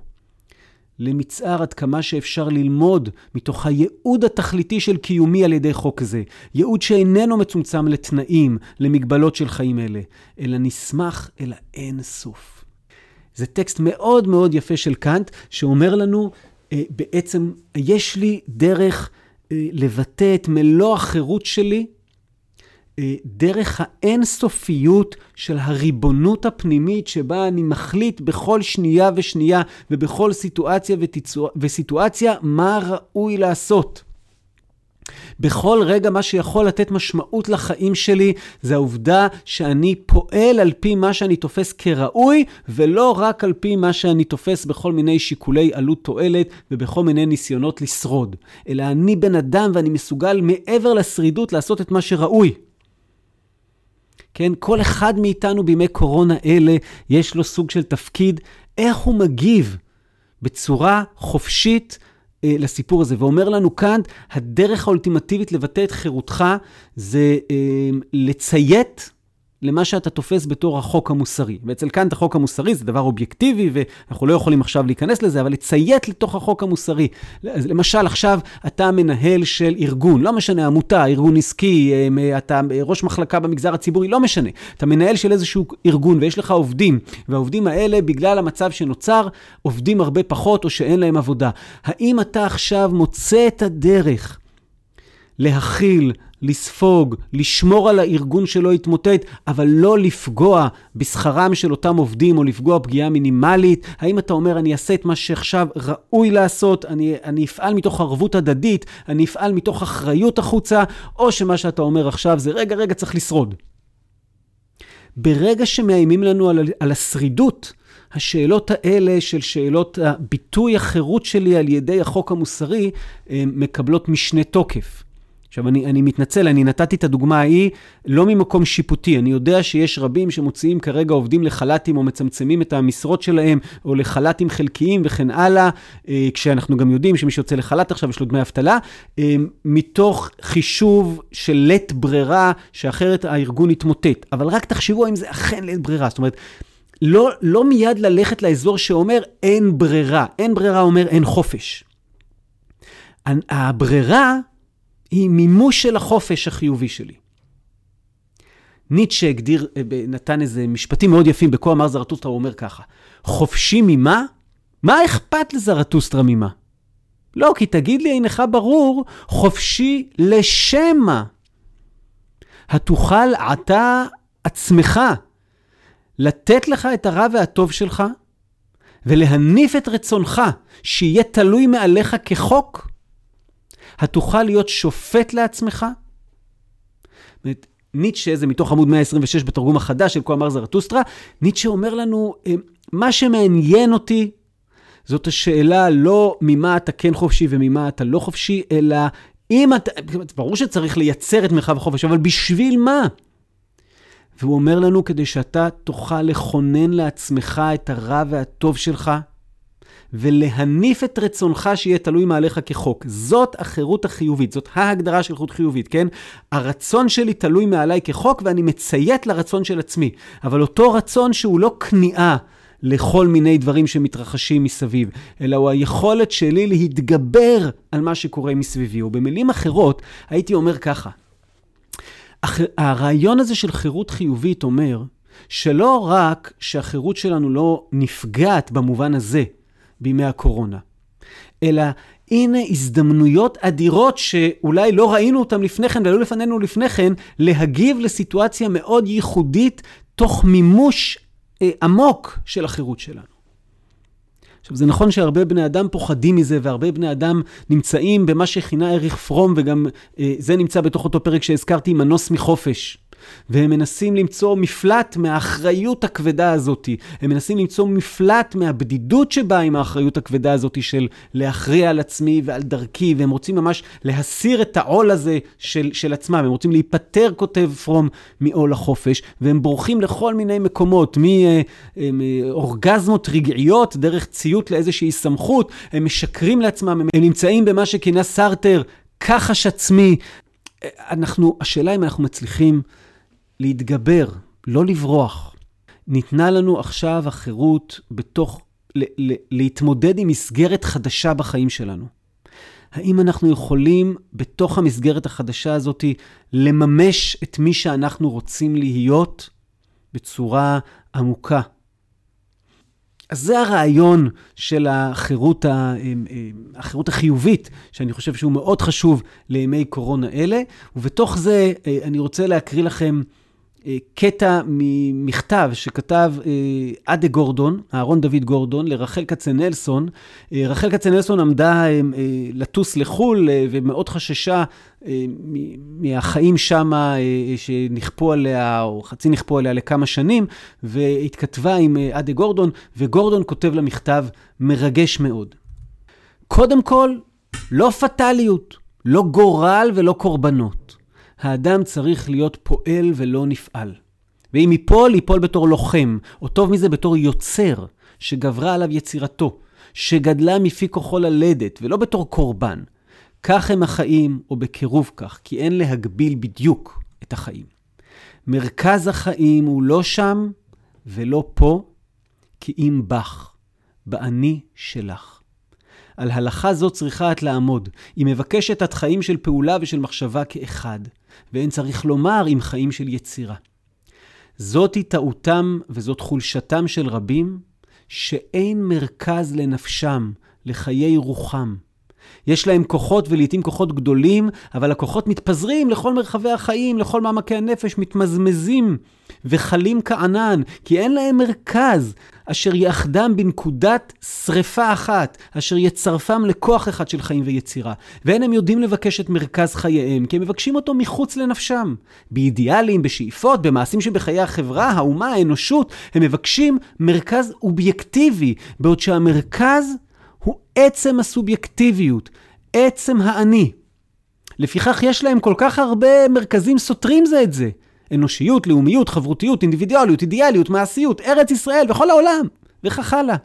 למצער עד כמה שאפשר ללמוד מתוך הייעוד התכליתי של קיומי על ידי חוק זה. ייעוד שאיננו מצומצם לתנאים, למגבלות של חיים אלה, אלא נסמך אל האין סוף. זה טקסט מאוד מאוד יפה של קאנט, שאומר לנו, אה, בעצם, יש לי דרך אה, לבטא את מלוא החירות שלי דרך האינסופיות של הריבונות הפנימית שבה אני מחליט בכל שנייה ושנייה ובכל סיטואציה ותיצוע, וסיטואציה מה ראוי לעשות. בכל רגע מה שיכול לתת משמעות לחיים שלי זה העובדה שאני פועל על פי מה שאני תופס כראוי ולא רק על פי מה שאני תופס בכל מיני שיקולי עלות תועלת ובכל מיני ניסיונות לשרוד, אלא אני בן אדם ואני מסוגל מעבר לשרידות לעשות את מה שראוי. כן? כל אחד מאיתנו בימי קורונה אלה, יש לו סוג של תפקיד, איך הוא מגיב בצורה חופשית אה, לסיפור הזה. ואומר לנו כאן, הדרך האולטימטיבית לבטא את חירותך זה אה, לציית למה שאתה תופס בתור החוק המוסרי. ואצל קאנט החוק המוסרי זה דבר אובייקטיבי, ואנחנו לא יכולים עכשיו להיכנס לזה, אבל לציית לתוך החוק המוסרי. למשל, עכשיו אתה מנהל של ארגון, לא משנה, עמותה, ארגון עסקי, אה, אתה ראש מחלקה במגזר הציבורי, לא משנה. אתה מנהל של איזשהו ארגון ויש לך עובדים, והעובדים האלה, בגלל המצב שנוצר, עובדים הרבה פחות או שאין להם עבודה. האם אתה עכשיו מוצא את הדרך להכיל, לספוג, לשמור על הארגון שלא יתמוטט, אבל לא לפגוע בשכרם של אותם עובדים או לפגוע פגיעה מינימלית? האם אתה אומר, אני אעשה את מה שעכשיו ראוי לעשות, אני, אני אפעל מתוך ערבות הדדית, אני אפעל מתוך אחריות החוצה, או שמה שאתה אומר עכשיו זה, רגע, רגע, צריך לשרוד. ברגע שמאיימים לנו על, על השרידות, השאלות האלה של שאלות הביטוי החירות שלי על ידי החוק המוסרי, מקבלות משנה תוקף. עכשיו, אני, אני מתנצל, אני נתתי את הדוגמה ההיא לא ממקום שיפוטי. אני יודע שיש רבים שמוציאים כרגע עובדים לחל"תים או מצמצמים את המשרות שלהם, או לחל"תים חלקיים וכן הלאה, אה, כשאנחנו גם יודעים שמי שיוצא לחל"ת עכשיו יש לו דמי אבטלה, אה, מתוך חישוב של לית ברירה, שאחרת הארגון יתמוטט. אבל רק תחשבו האם זה אכן לית ברירה. זאת אומרת, לא, לא מיד ללכת לאזור שאומר אין ברירה. אין ברירה אומר אין חופש. הברירה היא מימוש של החופש החיובי שלי. ניטשה הגדיר, אה, נתן איזה משפטים מאוד יפים בכה אמר זרטוסטרה, הוא אומר ככה, חופשי ממה? מה אכפת לזרטוסטרה ממה? לא, כי תגיד לי, אינך ברור, חופשי לשם מה? התוכל עתה עצמך לתת לך את הרע והטוב שלך ולהניף את רצונך שיהיה תלוי מעליך כחוק? התוכל להיות שופט לעצמך? ניטשה, זה מתוך עמוד 126 בתרגום החדש של כה אמר זרטוסטרה, ניטשה אומר לנו, אה, מה שמעניין אותי זאת השאלה לא ממה אתה כן חופשי וממה אתה לא חופשי, אלא אם אתה, ברור שצריך לייצר את מרחב החופש, אבל בשביל מה? והוא אומר לנו, כדי שאתה תוכל לכונן לעצמך את הרע והטוב שלך, ולהניף את רצונך שיהיה תלוי מעליך כחוק. זאת החירות החיובית, זאת ההגדרה של חירות חיובית, כן? הרצון שלי תלוי מעליי כחוק ואני מציית לרצון של עצמי. אבל אותו רצון שהוא לא כניעה. לכל מיני דברים שמתרחשים מסביב, אלא הוא היכולת שלי להתגבר על מה שקורה מסביבי. ובמילים אחרות, הייתי אומר ככה, הרעיון הזה של חירות חיובית אומר שלא רק שהחירות שלנו לא נפגעת במובן הזה, בימי הקורונה, אלא הנה הזדמנויות אדירות שאולי לא ראינו אותן לפני כן והיו לפנינו לפני כן, להגיב לסיטואציה מאוד ייחודית תוך מימוש אה, עמוק של החירות שלנו. עכשיו, זה נכון שהרבה בני אדם פוחדים מזה, והרבה בני אדם נמצאים במה שכינה אריך פרום, וגם אה, זה נמצא בתוך אותו פרק שהזכרתי, מנוס מחופש. והם מנסים למצוא מפלט מהאחריות הכבדה הזאת. הם מנסים למצוא מפלט מהבדידות שבאה עם האחריות הכבדה הזאת של להכריע על עצמי ועל דרכי, והם רוצים ממש להסיר את העול הזה של, של עצמם. הם רוצים להיפטר, כותב פרום, מעול החופש, והם בורחים לכל מיני מקומות, מאורגזמות רגעיות, דרך ציות לאיזושהי סמכות, הם משקרים לעצמם, הם נמצאים במה שכינה סרטר, כחש עצמי. אנחנו, השאלה אם אנחנו מצליחים להתגבר, לא לברוח. ניתנה לנו עכשיו החירות בתוך, ל- ל- להתמודד עם מסגרת חדשה בחיים שלנו. האם אנחנו יכולים בתוך המסגרת החדשה הזאת לממש את מי שאנחנו רוצים להיות בצורה עמוקה? אז זה הרעיון של החירות, ה, החירות החיובית, שאני חושב שהוא מאוד חשוב לימי קורונה אלה, ובתוך זה אה, אני רוצה להקריא לכם קטע ממכתב שכתב אה, אדה גורדון, אהרון דוד גורדון, לרחל כצנלסון. אה, רחל כצנלסון עמדה לטוס לחו"ל ומאוד חששה מהחיים שם שנכפו עליה, או חצי נכפו עליה לכמה שנים, והתכתבה עם אדה גורדון, וגורדון כותב לה מכתב מרגש מאוד. קודם כל, לא פטאליות, לא גורל ולא קורבנות. האדם צריך להיות פועל ולא נפעל. ואם ייפול, ייפול בתור לוחם, או טוב מזה בתור יוצר, שגברה עליו יצירתו, שגדלה מפי כוחו ללדת, ולא בתור קורבן. כך הם החיים, או בקירוב כך, כי אין להגביל בדיוק את החיים. מרכז החיים הוא לא שם ולא פה, כי אם בך, באני שלך. על הלכה זו צריכה את לעמוד. היא מבקשת את חיים של פעולה ושל מחשבה כאחד, ואין צריך לומר עם חיים של יצירה. זאתי טעותם וזאת חולשתם של רבים, שאין מרכז לנפשם, לחיי רוחם. יש להם כוחות ולעיתים כוחות גדולים, אבל הכוחות מתפזרים לכל מרחבי החיים, לכל מעמקי הנפש, מתמזמזים וחלים כענן, כי אין להם מרכז. אשר יאחדם בנקודת שרפה אחת, אשר יצרפם לכוח אחד של חיים ויצירה. ואין הם יודעים לבקש את מרכז חייהם, כי הם מבקשים אותו מחוץ לנפשם. באידיאלים, בשאיפות, במעשים שבחיי החברה, האומה, האנושות, הם מבקשים מרכז אובייקטיבי, בעוד שהמרכז הוא עצם הסובייקטיביות, עצם האני. לפיכך יש להם כל כך הרבה מרכזים סותרים זה את זה. אנושיות, לאומיות, חברותיות, אינדיבידואליות, אידיאליות, מעשיות, ארץ ישראל וכל העולם, וכך הלאה.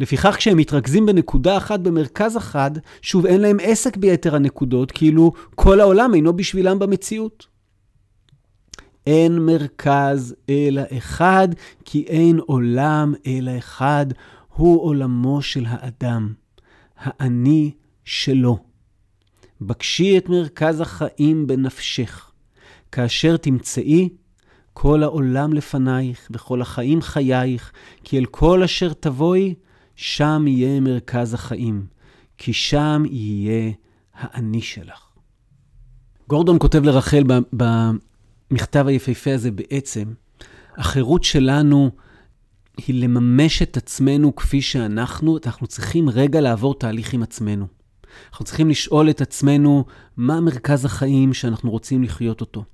לפיכך כשהם מתרכזים בנקודה אחת במרכז אחד, שוב אין להם עסק ביתר הנקודות, כאילו כל העולם אינו בשבילם במציאות. אין מרכז אלא אחד, כי אין עולם אלא אחד, הוא עולמו של האדם, האני שלו. בקשי את מרכז החיים בנפשך. כאשר תמצאי כל העולם לפנייך וכל החיים חייך, כי אל כל אשר תבואי, שם יהיה מרכז החיים, כי שם יהיה האני שלך. גורדון כותב לרחל במכתב היפהפה הזה בעצם, החירות שלנו היא לממש את עצמנו כפי שאנחנו, אנחנו צריכים רגע לעבור תהליך עם עצמנו. אנחנו צריכים לשאול את עצמנו מה מרכז החיים שאנחנו רוצים לחיות אותו.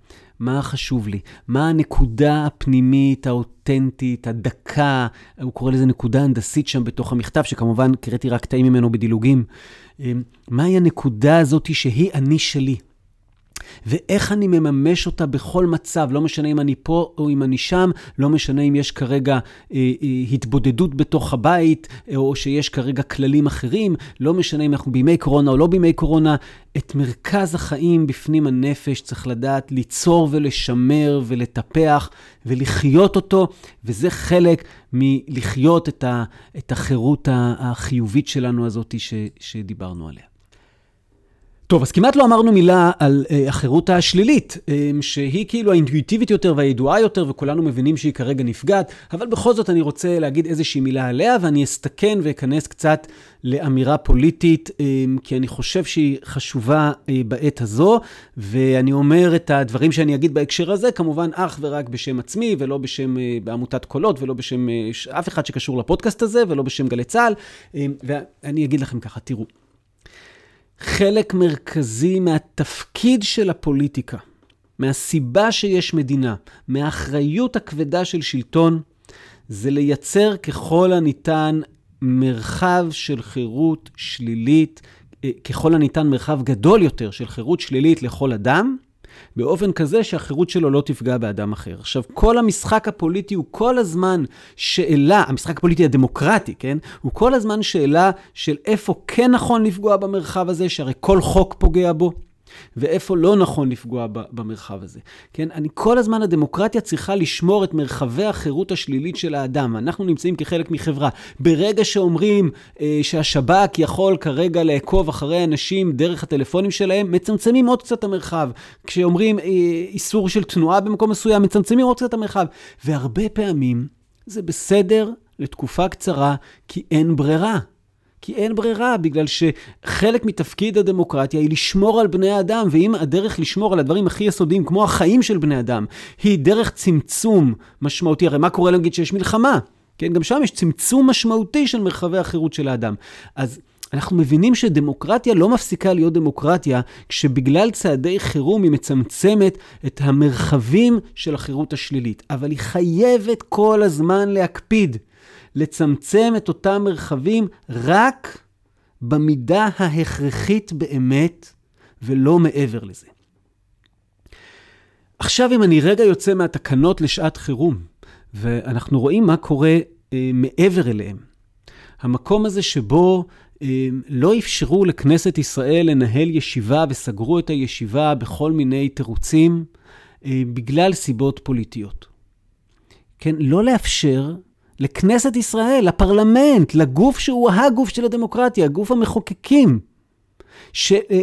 מה חשוב לי? מה הנקודה הפנימית, האותנטית, הדקה, הוא קורא לזה נקודה הנדסית שם בתוך המכתב, שכמובן קראתי רק קטעים ממנו בדילוגים. אמ, מהי הנקודה הזאת שהיא אני שלי? ואיך אני מממש אותה בכל מצב, לא משנה אם אני פה או אם אני שם, לא משנה אם יש כרגע אה, אה, התבודדות בתוך הבית, אה, או שיש כרגע כללים אחרים, לא משנה אם אנחנו בימי קורונה או לא בימי קורונה, את מרכז החיים בפנים הנפש צריך לדעת ליצור ולשמר ולטפח ולחיות אותו, וזה חלק מלחיות את, ה, את החירות החיובית שלנו הזאת ש, שדיברנו עליה. טוב, אז כמעט לא אמרנו מילה על אה, החירות השלילית, אה, שהיא כאילו האינטואיטיבית יותר והידועה יותר, וכולנו מבינים שהיא כרגע נפגעת, אבל בכל זאת אני רוצה להגיד איזושהי מילה עליה, ואני אסתכן ואכנס קצת לאמירה פוליטית, אה, כי אני חושב שהיא חשובה אה, בעת הזו, ואני אומר את הדברים שאני אגיד בהקשר הזה, כמובן אך ורק בשם עצמי, ולא בשם אה, בעמותת קולות, ולא בשם אה, אף אחד שקשור לפודקאסט הזה, ולא בשם גלי צה"ל, אה, ואני אגיד לכם ככה, תראו. חלק מרכזי מהתפקיד של הפוליטיקה, מהסיבה שיש מדינה, מהאחריות הכבדה של שלטון, זה לייצר ככל הניתן מרחב של חירות שלילית, אה, ככל הניתן מרחב גדול יותר של חירות שלילית לכל אדם, באופן כזה שהחירות שלו לא תפגע באדם אחר. עכשיו, כל המשחק הפוליטי הוא כל הזמן שאלה, המשחק הפוליטי הדמוקרטי, כן? הוא כל הזמן שאלה של איפה כן נכון לפגוע במרחב הזה, שהרי כל חוק פוגע בו. ואיפה לא נכון לפגוע במרחב הזה. כן, אני כל הזמן, הדמוקרטיה צריכה לשמור את מרחבי החירות השלילית של האדם. אנחנו נמצאים כחלק מחברה. ברגע שאומרים אה, שהשב"כ יכול כרגע לעקוב אחרי אנשים דרך הטלפונים שלהם, מצמצמים עוד קצת המרחב. כשאומרים אה, איסור של תנועה במקום מסוים, מצמצמים עוד קצת המרחב. והרבה פעמים זה בסדר לתקופה קצרה, כי אין ברירה. כי אין ברירה, בגלל שחלק מתפקיד הדמוקרטיה היא לשמור על בני אדם, ואם הדרך לשמור על הדברים הכי יסודיים, כמו החיים של בני אדם, היא דרך צמצום משמעותי, הרי מה קורה להגיד שיש מלחמה? כן, גם שם יש צמצום משמעותי של מרחבי החירות של האדם. אז אנחנו מבינים שדמוקרטיה לא מפסיקה להיות דמוקרטיה, כשבגלל צעדי חירום היא מצמצמת את המרחבים של החירות השלילית. אבל היא חייבת כל הזמן להקפיד. לצמצם את אותם מרחבים רק במידה ההכרחית באמת, ולא מעבר לזה. עכשיו, אם אני רגע יוצא מהתקנות לשעת חירום, ואנחנו רואים מה קורה אה, מעבר אליהם, המקום הזה שבו אה, לא אפשרו לכנסת ישראל לנהל ישיבה וסגרו את הישיבה בכל מיני תירוצים, אה, בגלל סיבות פוליטיות. כן, לא לאפשר לכנסת ישראל, לפרלמנט, לגוף שהוא הגוף של הדמוקרטיה, גוף המחוקקים.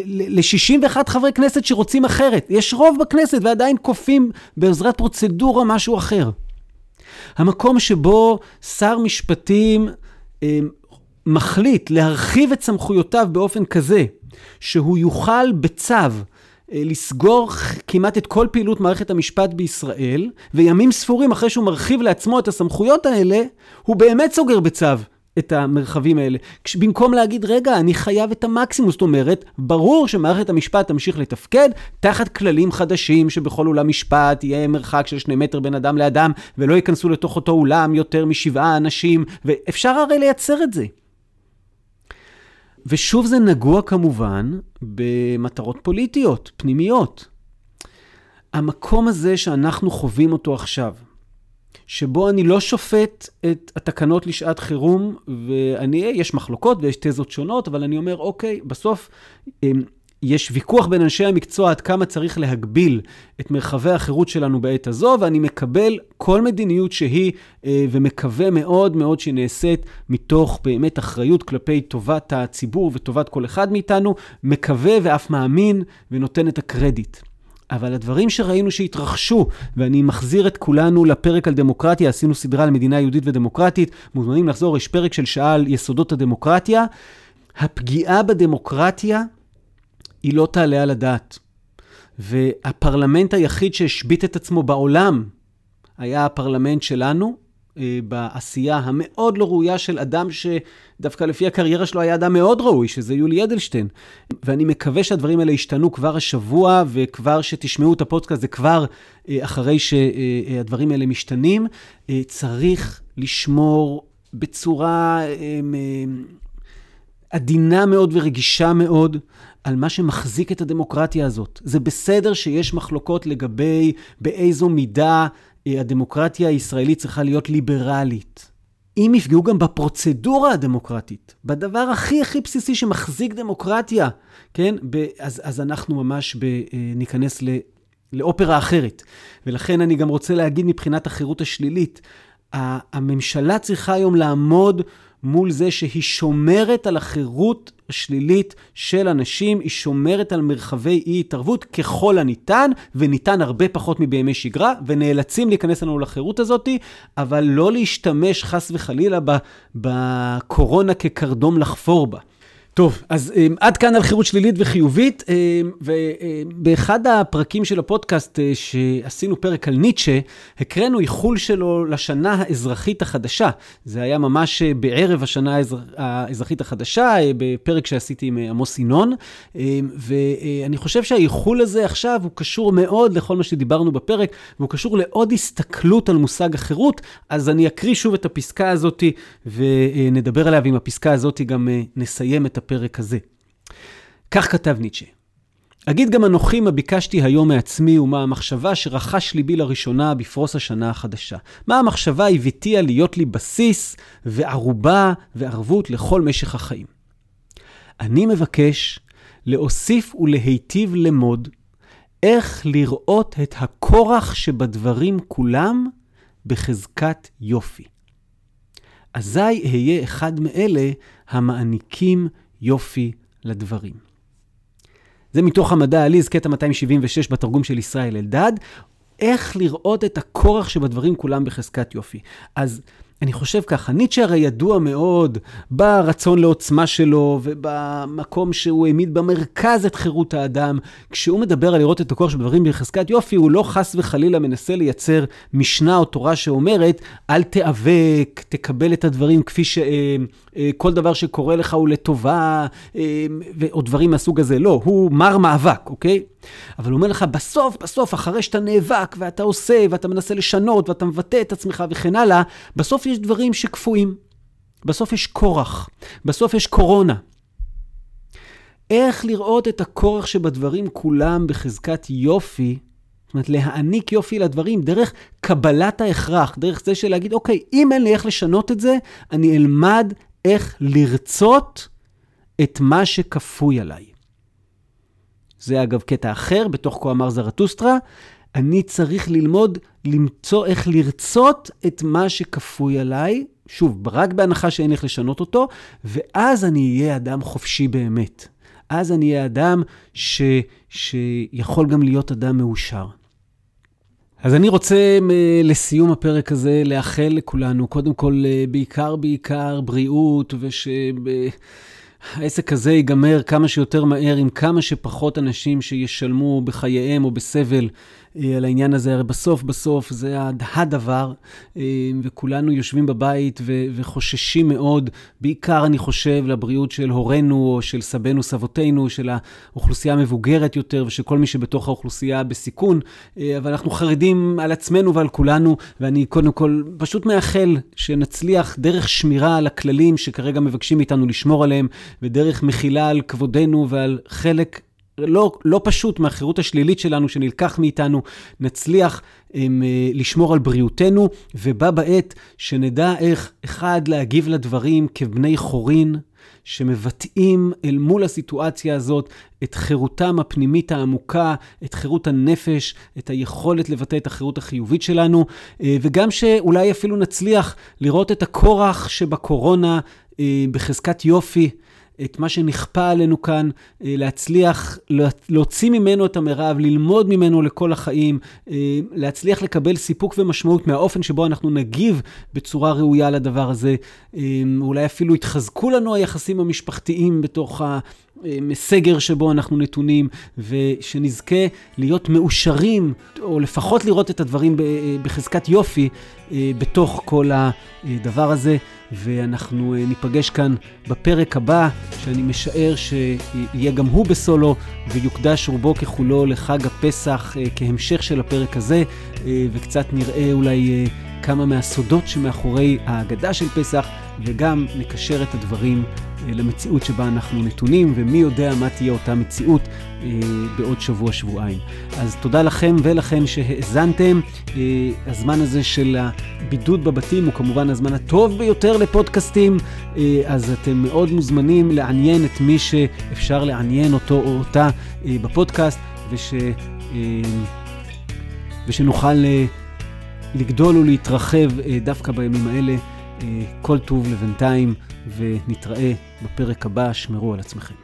ל-61 חברי כנסת שרוצים אחרת. יש רוב בכנסת ועדיין כופים בעזרת פרוצדורה משהו אחר. המקום שבו שר משפטים אה, מחליט להרחיב את סמכויותיו באופן כזה שהוא יוכל בצו אה, לסגור כמעט את כל פעילות מערכת המשפט בישראל, וימים ספורים אחרי שהוא מרחיב לעצמו את הסמכויות האלה, הוא באמת סוגר בצו את המרחבים האלה. במקום להגיד, רגע, אני חייב את המקסימום, זאת אומרת, ברור שמערכת המשפט תמשיך לתפקד תחת כללים חדשים, שבכל אולם משפט יהיה מרחק של שני מטר בין אדם לאדם, ולא ייכנסו לתוך אותו אולם יותר משבעה אנשים, ואפשר הרי לייצר את זה. ושוב זה נגוע כמובן במטרות פוליטיות, פנימיות. המקום הזה שאנחנו חווים אותו עכשיו, שבו אני לא שופט את התקנות לשעת חירום, ואני, יש מחלוקות ויש תזות שונות, אבל אני אומר, אוקיי, בסוף אמ, יש ויכוח בין אנשי המקצוע עד כמה צריך להגביל את מרחבי החירות שלנו בעת הזו, ואני מקבל כל מדיניות שהיא, אה, ומקווה מאוד מאוד שהיא נעשית מתוך באמת אחריות כלפי טובת הציבור וטובת כל אחד מאיתנו, מקווה ואף מאמין ונותן את הקרדיט. אבל הדברים שראינו שהתרחשו, ואני מחזיר את כולנו לפרק על דמוקרטיה, עשינו סדרה על מדינה יהודית ודמוקרטית, מוזמנים לחזור, יש פרק של שעה על יסודות הדמוקרטיה. הפגיעה בדמוקרטיה היא לא תעלה על הדעת. והפרלמנט היחיד שהשבית את עצמו בעולם היה הפרלמנט שלנו, אה, בעשייה המאוד לא ראויה של אדם שדווקא לפי הקריירה שלו היה אדם מאוד ראוי, שזה יולי אדלשטיין. ואני מקווה שהדברים האלה ישתנו כבר השבוע, וכבר שתשמעו את הפודקאסט, זה כבר אה, אחרי שהדברים האלה משתנים. אה, צריך לשמור בצורה עדינה מאוד ורגישה מאוד על מה שמחזיק את הדמוקרטיה הזאת. זה בסדר שיש מחלוקות לגבי באיזו מידה אה, הדמוקרטיה הישראלית צריכה להיות ליברלית. אם יפגעו גם בפרוצדורה הדמוקרטית, בדבר הכי הכי בסיסי שמחזיק דמוקרטיה, כן? אז, אז אנחנו ממש ב, אה, ניכנס ל, לאופרה אחרת. ולכן אני גם רוצה להגיד מבחינת החירות השלילית, הממשלה צריכה היום לעמוד מול זה שהיא שומרת על החירות השלילית של אנשים, היא שומרת על מרחבי אי-התערבות ככל הניתן, וניתן הרבה פחות מבימי שגרה, ונאלצים להיכנס לנו לחירות הזאת, אבל לא להשתמש חס וחלילה בקורונה כקרדום לחפור בה. טוב, אז um, עד כאן על חירות שלילית וחיובית, um, ובאחד הפרקים של הפודקאסט uh, שעשינו פרק על ניטשה, הקראנו איחול שלו לשנה האזרחית החדשה. זה היה ממש uh, בערב השנה האזר... האזרחית החדשה, uh, בפרק שעשיתי עם uh, עמוס ינון, um, ואני חושב שהאיחול הזה עכשיו הוא קשור מאוד לכל מה שדיברנו בפרק, והוא קשור לעוד הסתכלות על מושג החירות, אז אני אקריא שוב את הפסקה הזאת ונדבר עליה, ועם הפסקה הזאת גם uh, נסיים את הפרק הזה. כך כתב ניטשה: אגיד גם אנוכי מה ביקשתי היום מעצמי ומה המחשבה שרכש ליבי לראשונה בפרוס השנה החדשה. מה המחשבה הביתיה להיות לי בסיס וערובה וערבות לכל משך החיים. אני מבקש להוסיף ולהיטיב למוד איך לראות את הכורח שבדברים כולם בחזקת יופי. אזי אהיה אחד מאלה המעניקים יופי לדברים. זה מתוך המדע עליז, קטע 276 בתרגום של ישראל אלדד, איך לראות את הכורח שבדברים כולם בחזקת יופי. אז אני חושב ככה, ניטשה הרי ידוע מאוד ברצון לעוצמה שלו ובמקום שהוא העמיד במרכז את חירות האדם. כשהוא מדבר על לראות את הכוח של דברים בחזקת יופי, הוא לא חס וחלילה מנסה לייצר משנה או תורה שאומרת, אל תיאבק, תקבל את הדברים כפי ש... אה, אה, כל דבר שקורה לך הוא לטובה, אה, או דברים מהסוג הזה. לא, הוא מר מאבק, אוקיי? אבל הוא אומר לך, בסוף, בסוף, אחרי שאתה נאבק, ואתה עושה, ואתה מנסה לשנות, ואתה מבטא את עצמך וכן הלאה, בסוף יש דברים שקפואים. בסוף יש כורח. בסוף יש קורונה. איך לראות את הכורח שבדברים כולם בחזקת יופי, זאת אומרת, להעניק יופי לדברים דרך קבלת ההכרח, דרך זה של להגיד, אוקיי, אם אין לי איך לשנות את זה, אני אלמד איך לרצות את מה שכפוי עליי. זה אגב קטע אחר, בתוך כה אמר זרטוסטרה, אני צריך ללמוד למצוא איך לרצות את מה שכפוי עליי, שוב, רק בהנחה שאין איך לשנות אותו, ואז אני אהיה אדם חופשי באמת. אז אני אהיה אדם ש, שיכול גם להיות אדם מאושר. אז אני רוצה לסיום הפרק הזה לאחל לכולנו, קודם כל, אה, בעיקר בעיקר בריאות, וש... העסק הזה ייגמר כמה שיותר מהר עם כמה שפחות אנשים שישלמו בחייהם או בסבל על העניין הזה. הרי בסוף בסוף זה הדבר, אה, וכולנו יושבים בבית ו- וחוששים מאוד, בעיקר אני חושב לבריאות של הורינו או של סבינו, סבותינו, של האוכלוסייה המבוגרת יותר ושל כל מי שבתוך האוכלוסייה בסיכון, אה, אבל אנחנו חרדים על עצמנו ועל כולנו, ואני קודם כל פשוט מאחל שנצליח דרך שמירה על הכללים שכרגע מבקשים מאיתנו לשמור עליהם, ודרך מחילה על כבודנו ועל חלק לא, לא פשוט מהחירות השלילית שלנו שנלקח מאיתנו, נצליח הם, אה, לשמור על בריאותנו, ובה בעת שנדע איך, אחד, להגיב לדברים כבני חורין, שמבטאים אל מול הסיטואציה הזאת את חירותם הפנימית העמוקה, את חירות הנפש, את היכולת לבטא את החירות החיובית שלנו, אה, וגם שאולי אפילו נצליח לראות את הכורח שבקורונה אה, בחזקת יופי. את מה שנכפה עלינו כאן, אה, להצליח להוציא ממנו את המרב, ללמוד ממנו לכל החיים, אה, להצליח לקבל סיפוק ומשמעות מהאופן שבו אנחנו נגיב בצורה ראויה לדבר הזה. אה, אולי אפילו יתחזקו לנו היחסים המשפחתיים בתוך ה... סגר שבו אנחנו נתונים, ושנזכה להיות מאושרים, או לפחות לראות את הדברים בחזקת יופי בתוך כל הדבר הזה. ואנחנו אה, ניפגש כאן בפרק הבא, שאני משער שיהיה גם הוא בסולו, ויוקדש רובו ככולו לחג הפסח אה, כהמשך של הפרק הזה, אה, וקצת נראה אולי כמה מהסודות שמאחורי ההגדה של פסח, וגם נקשר את הדברים למציאות שבה אנחנו נתונים, ומי יודע מה תהיה אותה מציאות אה, בעוד שבוע-שבועיים. אז תודה לכם ולכן שהאזנתם. אה, הזמן הזה של הבידוד בבתים הוא כמובן הזמן הטוב ביותר לפודקאסטים, אה, אז אתם מאוד מוזמנים לעניין את מי שאפשר לעניין אותו או אותה אה, בפודקאסט, וש, אה, ושנוכל אה, לגדול ולהתרחב אה, דווקא בימים האלה. כל טוב לבינתיים, ונתראה בפרק הבא, שמרו על עצמכם.